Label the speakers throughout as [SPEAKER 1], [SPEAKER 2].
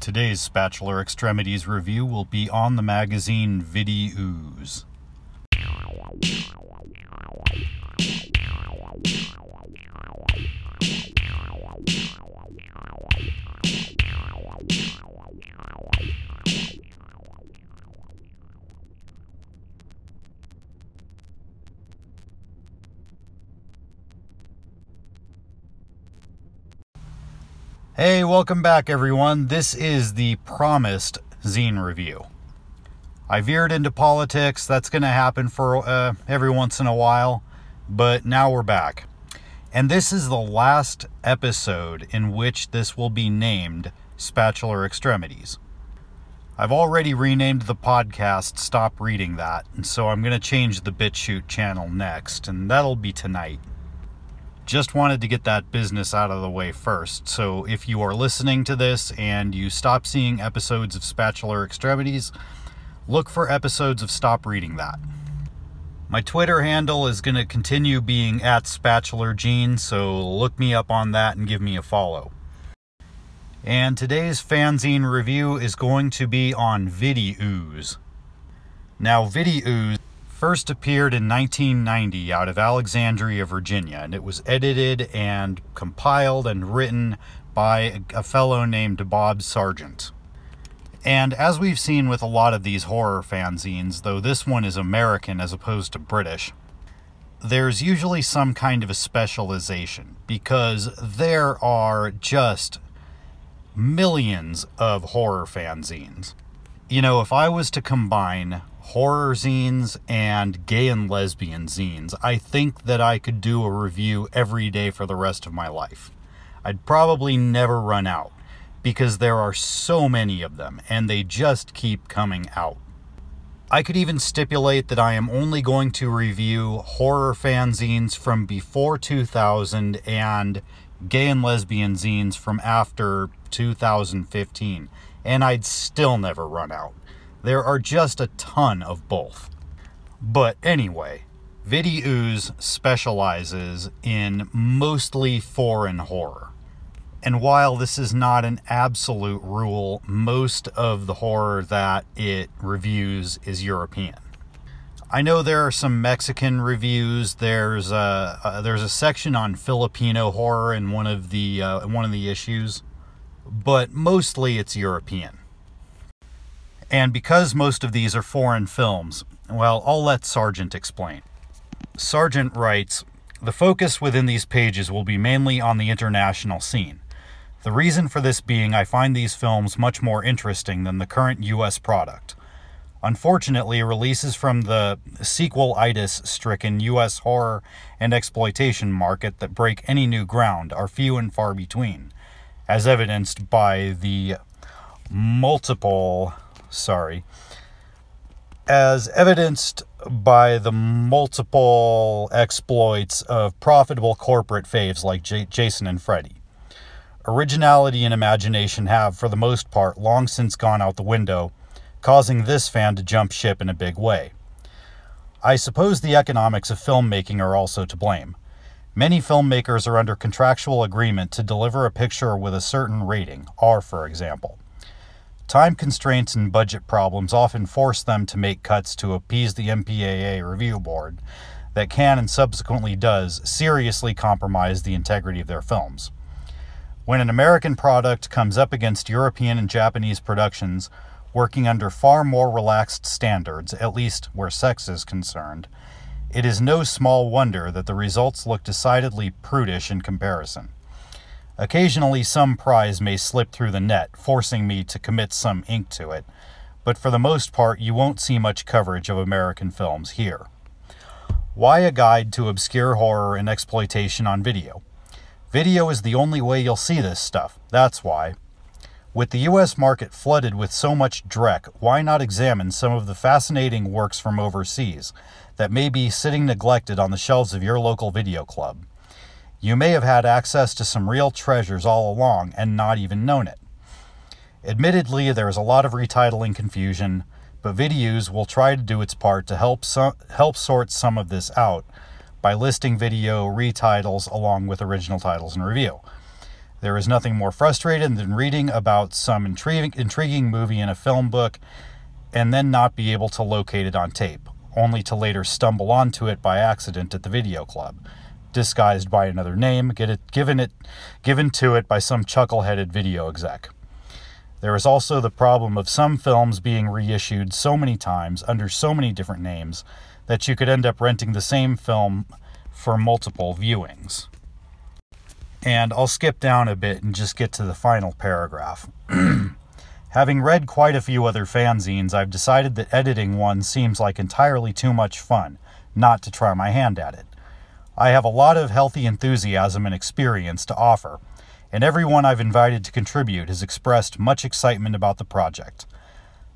[SPEAKER 1] Today's Spatular Extremities review will be on the magazine Vidi Ooze. Hey, welcome back, everyone. This is the promised zine review. I veered into politics. That's going to happen for uh, every once in a while, but now we're back. And this is the last episode in which this will be named Spatular Extremities. I've already renamed the podcast Stop Reading That, and so I'm going to change the BitChute channel next, and that'll be tonight. Just wanted to get that business out of the way first. So if you are listening to this and you stop seeing episodes of Spatular Extremities, look for episodes of Stop Reading That. My Twitter handle is going to continue being at Spatular Gene, so look me up on that and give me a follow. And today's fanzine review is going to be on Vidi Ooze. Now, Vidi Ooze first appeared in 1990 out of Alexandria, Virginia, and it was edited and compiled and written by a fellow named Bob Sargent. And as we've seen with a lot of these horror fanzines, though this one is American as opposed to British, there's usually some kind of a specialization because there are just millions of horror fanzines. You know, if I was to combine horror zines and gay and lesbian zines, I think that I could do a review every day for the rest of my life. I'd probably never run out because there are so many of them and they just keep coming out. I could even stipulate that I am only going to review horror fanzines from before 2000 and gay and lesbian zines from after 2015, and I'd still never run out. There are just a ton of both. But anyway, Vidi Ooze specializes in mostly foreign horror. And while this is not an absolute rule, most of the horror that it reviews is European. I know there are some Mexican reviews. There's a, there's a section on Filipino horror in one of the uh, one of the issues, but mostly it's European. And because most of these are foreign films, well, I'll let Sargent explain. Sargent writes The focus within these pages will be mainly on the international scene. The reason for this being I find these films much more interesting than the current US product. Unfortunately, releases from the sequel itis stricken US horror and exploitation market that break any new ground are few and far between, as evidenced by the multiple sorry, as evidenced by the multiple exploits of profitable corporate faves like J- Jason and Freddy. Originality and imagination have, for the most part, long since gone out the window, causing this fan to jump ship in a big way. I suppose the economics of filmmaking are also to blame. Many filmmakers are under contractual agreement to deliver a picture with a certain rating, R for example. Time constraints and budget problems often force them to make cuts to appease the MPAA review board that can and subsequently does seriously compromise the integrity of their films. When an American product comes up against European and Japanese productions working under far more relaxed standards, at least where sex is concerned, it is no small wonder that the results look decidedly prudish in comparison. Occasionally, some prize may slip through the net, forcing me to commit some ink to it, but for the most part, you won't see much coverage of American films here. Why a guide to obscure horror and exploitation on video? Video is the only way you'll see this stuff, that's why. With the US market flooded with so much dreck, why not examine some of the fascinating works from overseas that may be sitting neglected on the shelves of your local video club? You may have had access to some real treasures all along and not even known it. Admittedly, there is a lot of retitling confusion, but Videos will try to do its part to help, so- help sort some of this out by listing video retitles along with original titles and review. There is nothing more frustrating than reading about some intriguing, intriguing movie in a film book and then not be able to locate it on tape, only to later stumble onto it by accident at the video club, disguised by another name, get it given it given to it by some chuckle-headed video exec. There is also the problem of some films being reissued so many times under so many different names that you could end up renting the same film for multiple viewings. And I'll skip down a bit and just get to the final paragraph. Having read quite a few other fanzines, I've decided that editing one seems like entirely too much fun, not to try my hand at it. I have a lot of healthy enthusiasm and experience to offer, and everyone I've invited to contribute has expressed much excitement about the project.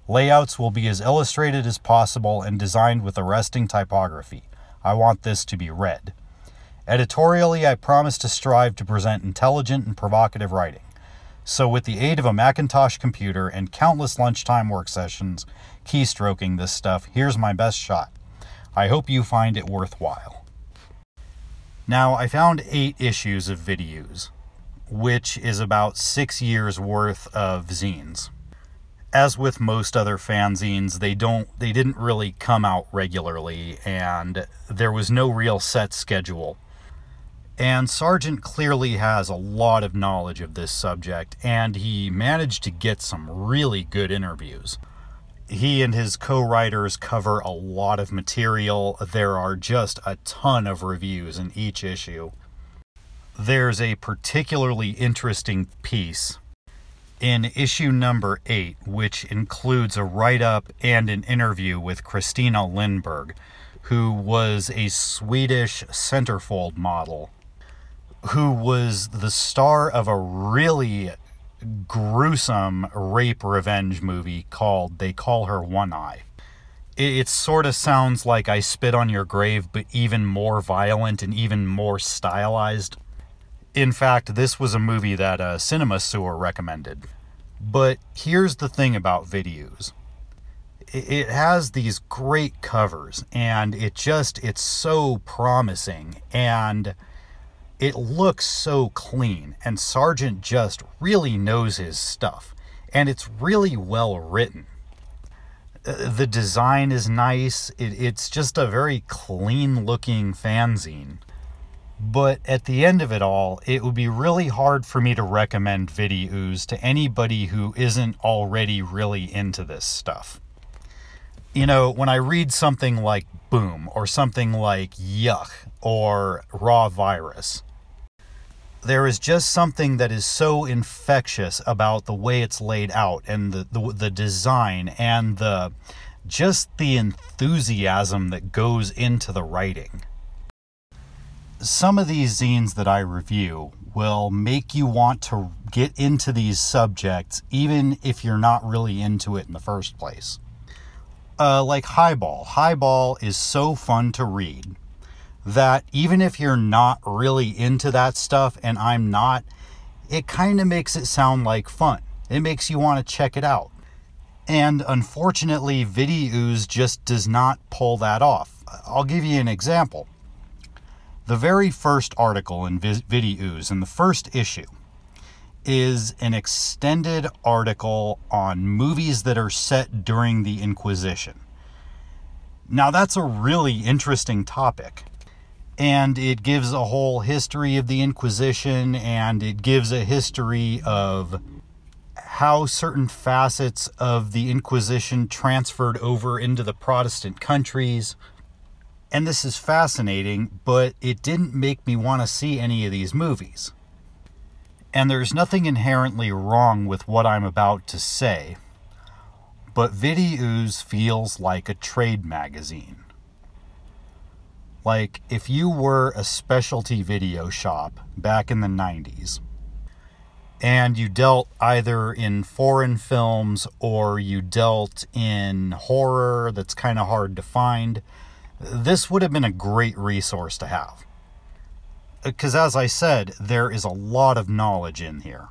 [SPEAKER 1] Layouts will be as illustrated as possible and designed with arresting typography. I want this to be read. Editorially, I promise to strive to present intelligent and provocative writing. So, with the aid of a Macintosh computer and countless lunchtime work sessions keystroking this stuff, here's my best shot. I hope you find it worthwhile. Now, I found eight issues of videos, which is about six years worth of zines. As with most other fanzines, they don't they didn't really come out regularly and there was no real set schedule and Sargent clearly has a lot of knowledge of this subject, and he managed to get some really good interviews. He and his co writers cover a lot of material. There are just a ton of reviews in each issue. There's a particularly interesting piece in issue number 8, which includes a write up and an interview with Christina Lindberg, who was a Swedish centerfold model who was the star of a really gruesome rape revenge movie called They Call Her One Eye. It, it sort of sounds like I Spit on Your Grave, but even more violent and even more stylized. In fact, this was a movie that uh, Cinema Sewer recommended. But here's the thing about videos it has these great covers and it just it's so promising and it looks so clean, and Sargent just really knows his stuff, and it's really well written. Uh, the design is nice, it, it's just a very clean looking fanzine. But at the end of it all, it would be really hard for me to recommend Videooz to anybody who isn't already really into this stuff. You know, when I read something like Boom or something like Yuck or Raw Virus, there is just something that is so infectious about the way it's laid out and the, the, the design and the just the enthusiasm that goes into the writing. Some of these zines that I review will make you want to get into these subjects even if you're not really into it in the first place uh, like Highball. Highball is so fun to read that even if you're not really into that stuff, and I'm not, it kind of makes it sound like fun. It makes you want to check it out. And unfortunately, Videooz just does not pull that off. I'll give you an example. The very first article in Videooz, in the first issue, is an extended article on movies that are set during the Inquisition. Now, that's a really interesting topic. And it gives a whole history of the Inquisition and it gives a history of how certain facets of the Inquisition transferred over into the Protestant countries. And this is fascinating, but it didn't make me want to see any of these movies. And there's nothing inherently wrong with what I'm about to say, but Videooz feels like a trade magazine. Like if you were a specialty video shop back in the 90s and you dealt either in foreign films or you dealt in horror that's kind of hard to find, this would have been a great resource to have because as I said, there is a lot of knowledge in here.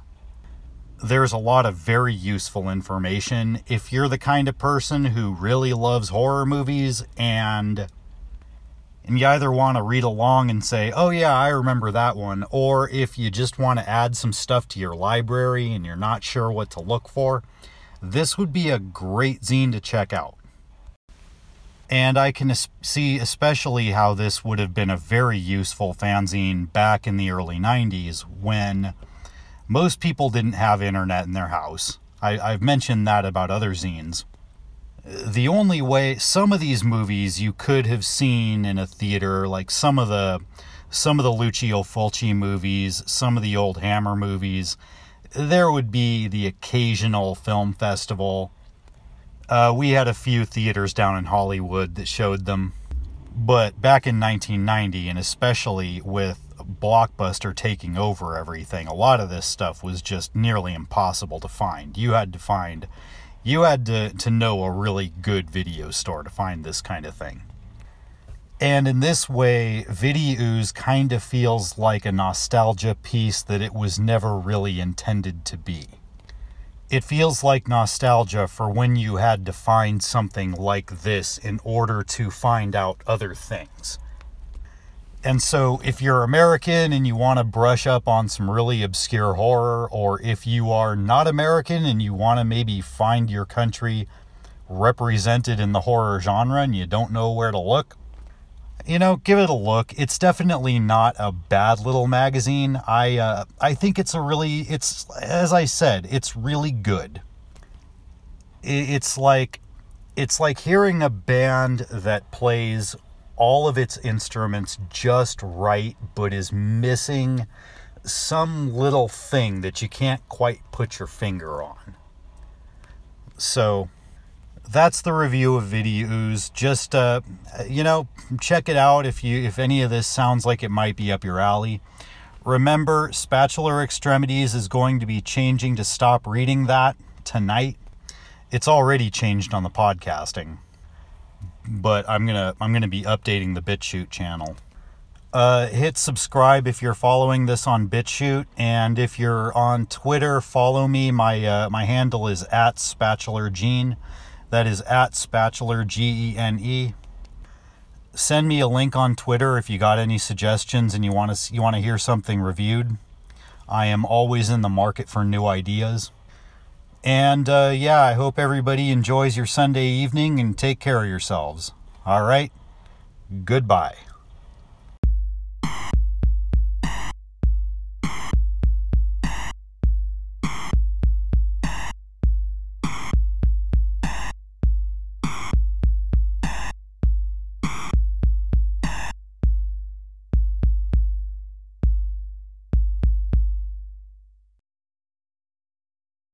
[SPEAKER 1] There's a lot of very useful information if you're the kind of person who really loves horror movies and and you either want to read along and say, oh, yeah, I remember that one, or if you just want to add some stuff to your library and you're not sure what to look for, this would be a great zine to check out. And I can see especially how this would have been a very useful fanzine back in the early 90s when most people didn't have internet in their house. I, have mentioned that about other zines the only way some of these movies you could have seen in a theater like some of the some of the Lucio Fulci movies, some of the old Hammer movies, there would be the occasional film festival. Uh, we had a few theaters down in Hollywood that showed them. But back in 1990, and especially with Blockbuster taking over everything, a lot of this stuff was just nearly impossible to find. You had to find you had to, to know a really good video store to find this kind of thing. And in this way, Video kind of feels like a nostalgia piece that it was never really intended to be. It feels like nostalgia for when you had to find something like this in order to find out other things. And so, if you're American and you want to brush up on some really obscure horror, or if you are not American and you want to maybe find your country represented in the horror genre and you don't know where to look, you know, give it a look. It's definitely not a bad little magazine. I uh, I think it's a really it's as I said, it's really good. It's like it's like hearing a band that plays all of its instruments just right, but is missing some little thing that you can't quite put your finger on. So that's the review of videos. Just uh, you know, check it out if you if any of this sounds like it might be up your alley. Remember, Spatular Extremities is going to be changing to stop reading that tonight. It's already changed on the podcasting but I'm gonna I'm gonna be updating the BitChute channel. Uh, hit subscribe if you're following this on BitChute, and if you're on Twitter, follow me. My uh, my handle is at Spatular Gene. That is at Spatular G E N E. Send me a link on Twitter if you got any suggestions and you want to you want to hear something reviewed. I am always in the market for new ideas. And uh, yeah, I hope everybody enjoys your Sunday evening and take care of yourselves. All right. Goodbye.